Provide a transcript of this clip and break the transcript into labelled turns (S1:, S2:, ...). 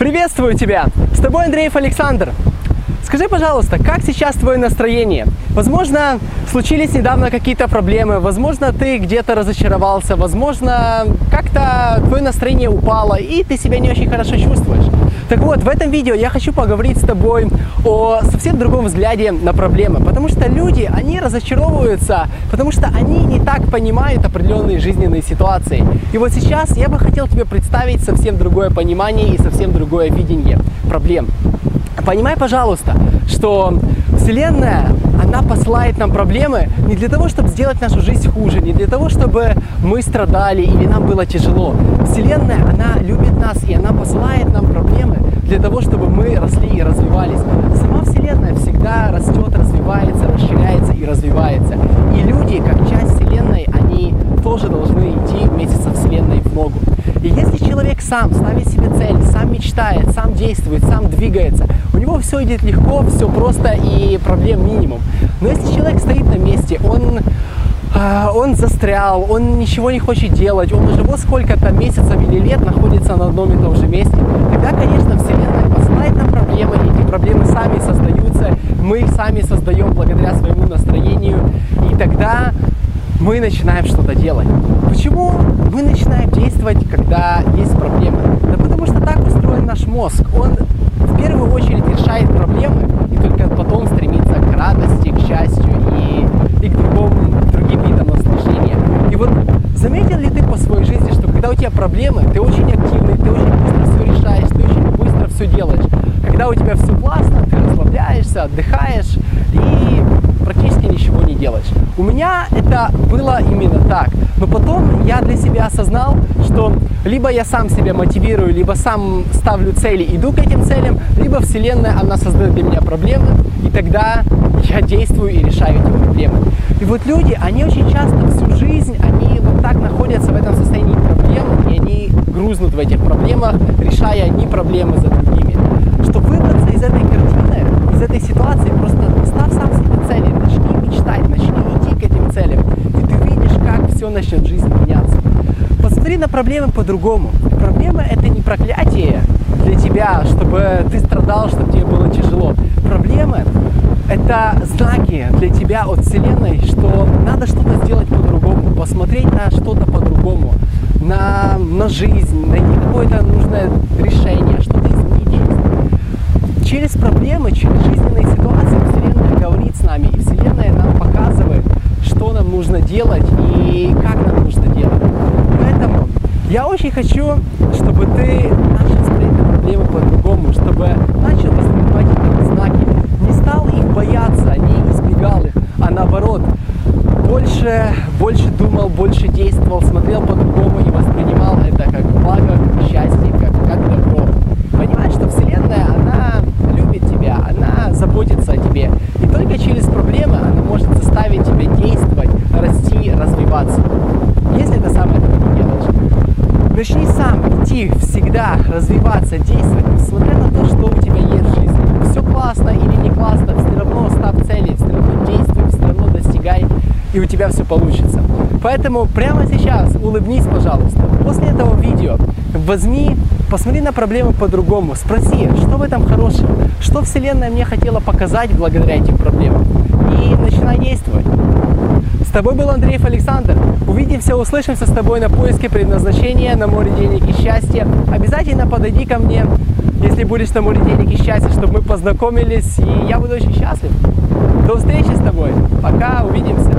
S1: Приветствую тебя! С тобой Андреев Александр. Скажи, пожалуйста, как сейчас твое настроение? Возможно, случились недавно какие-то проблемы, возможно, ты где-то разочаровался, возможно, как-то твое настроение упало, и ты себя не очень хорошо чувствуешь. Так вот, в этом видео я хочу поговорить с тобой о совсем другом взгляде на проблемы, потому что люди, они разочаровываются, потому что они не так понимают определенные жизненные ситуации. И вот сейчас я бы хотел тебе представить совсем другое понимание и совсем другое видение проблем. Понимай, пожалуйста, что Вселенная, она посылает нам проблемы не для того, чтобы сделать нашу жизнь хуже, не для того, чтобы мы страдали или нам было тяжело. Вселенная, она любит нас, и она посылает нам проблемы для того, чтобы мы росли и развивались. Сама Вселенная всегда растет, развивается, расширяется и развивается. И люди, как часть Вселенной, они тоже должны идти вместе со Вселенной в ногу. И если человек сам ставит себе цель, сам мечтает, сам действует, сам двигается, у него все идет легко, все просто и проблем минимум. Но если человек стоит на месте, он а, он застрял, он ничего не хочет делать, он уже вот сколько-то месяцев или лет находится на одном и том же месте, тогда, конечно, Вселенная посылает нам проблемы, эти проблемы сами создаются, мы их сами создаем благодаря своему настроению, и тогда мы начинаем что-то делать. Почему мы начинаем действовать, когда есть проблемы? Да потому что так устроен наш мозг. Он в первую очередь решает проблемы и только потом стремится к радости, к счастью и, и к другому, другим видам наслаждения. И вот заметил ли ты по своей жизни, что когда у тебя проблемы, ты очень активный, ты очень быстро все решаешь, ты очень быстро все делаешь. Когда у тебя все классно, ты расслабляешься, отдыхаешь и практически ничего не делаешь. У меня это было именно так. Но потом я для себя осознал, что либо я сам себя мотивирую, либо сам ставлю цели, иду к этим целям, либо Вселенная, она создает для меня проблемы, и тогда я действую и решаю эти проблемы. И вот люди, они очень часто всю жизнь, они вот так находятся в этом состоянии проблем, и они грузнут в этих проблемах, решая одни проблемы за другими. Чтобы выбраться из этой картины, из этой ситуации, просто ставь сам себе цели, начни мечтать, начни идти к этим целям, и ты видишь, как все начнет жизнь меняться. Посмотри на проблемы по-другому. Проблема это не проклятие для тебя, чтобы ты страдал, чтобы тебе было тяжело. Проблемы это знаки для тебя от Вселенной, что надо что-то сделать по-другому, посмотреть на что-то по-другому, на, на жизнь, найти какое-то нужное решение, что-то изменить. Через проблемы, через жизненные ситуации Вселенная говорит с нами, и Вселенная нам показывает, что нам нужно делать и как нам нужно делать. Поэтому я очень хочу, чтобы ты начал смотреть на проблемы по-другому, чтобы начал воспринимать эти знаки, не стал их бояться, не избегал их, а наоборот, больше, больше думал, больше действовал, смотрел по-другому и воспринимал это как благо, как счастье, как, как добро. Понимаешь, что Вселенная, она любит тебя, она заботится о тебе. И только через проблемы она может заставить тебя действовать, расти, развиваться. Если ты сам этого не делаешь. Начни сам идти, всегда развиваться, действовать, несмотря на то, что у тебя есть в жизни. Все классно или не классно, все равно ставь цели, все равно действуй, все равно достигай, и у тебя все получится. Поэтому прямо сейчас улыбнись, пожалуйста. После этого видео возьми, посмотри на проблемы по-другому, спроси, что в этом хорошего, что Вселенная мне хотела показать благодаря этим проблемам, и начинай действовать. С тобой был Андреев Александр. Увидимся, услышимся с тобой на поиске предназначения, на море денег и счастья. Обязательно подойди ко мне, если будешь на море денег и счастья, чтобы мы познакомились, и я буду очень счастлив. До встречи с тобой. Пока, увидимся.